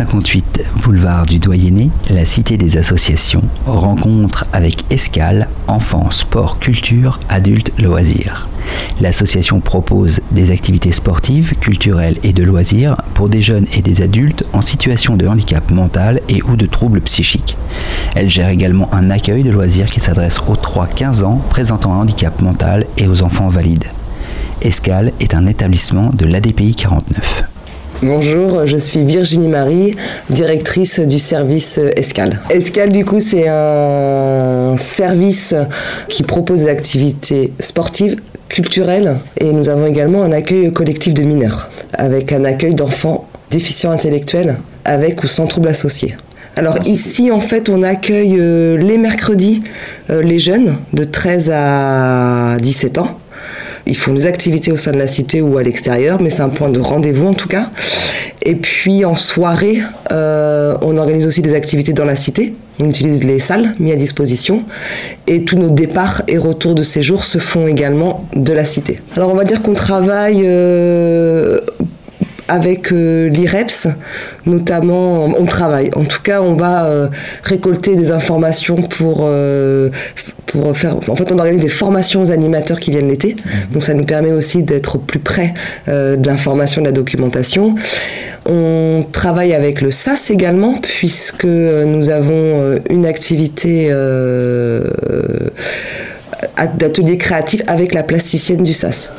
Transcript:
58 boulevard du Doyenné, la Cité des Associations, rencontre avec Escale, enfants, sport, culture, adultes, loisirs. L'association propose des activités sportives, culturelles et de loisirs pour des jeunes et des adultes en situation de handicap mental et ou de troubles psychiques. Elle gère également un accueil de loisirs qui s'adresse aux 3-15 ans présentant un handicap mental et aux enfants valides. Escale est un établissement de l'ADPI 49. Bonjour, je suis Virginie Marie, directrice du service Escale. Escale, du coup, c'est un service qui propose des activités sportives, culturelles et nous avons également un accueil collectif de mineurs avec un accueil d'enfants déficients intellectuels avec ou sans troubles associés. Alors ici, en fait, on accueille euh, les mercredis euh, les jeunes de 13 à 17 ans ils font des activités au sein de la cité ou à l'extérieur, mais c'est un point de rendez-vous en tout cas. Et puis en soirée, euh, on organise aussi des activités dans la cité. On utilise les salles mises à disposition. Et tous nos départs et retours de séjour se font également de la cité. Alors on va dire qu'on travaille euh, avec euh, l'IREPS, notamment, on travaille. En tout cas, on va récolter des informations pour, pour faire. En fait, on organise des formations aux animateurs qui viennent l'été. Mhm. Donc, ça nous permet aussi d'être plus près de l'information, de la documentation. On travaille avec le SAS également, puisque nous avons une activité d'atelier créatif avec la plasticienne du SAS.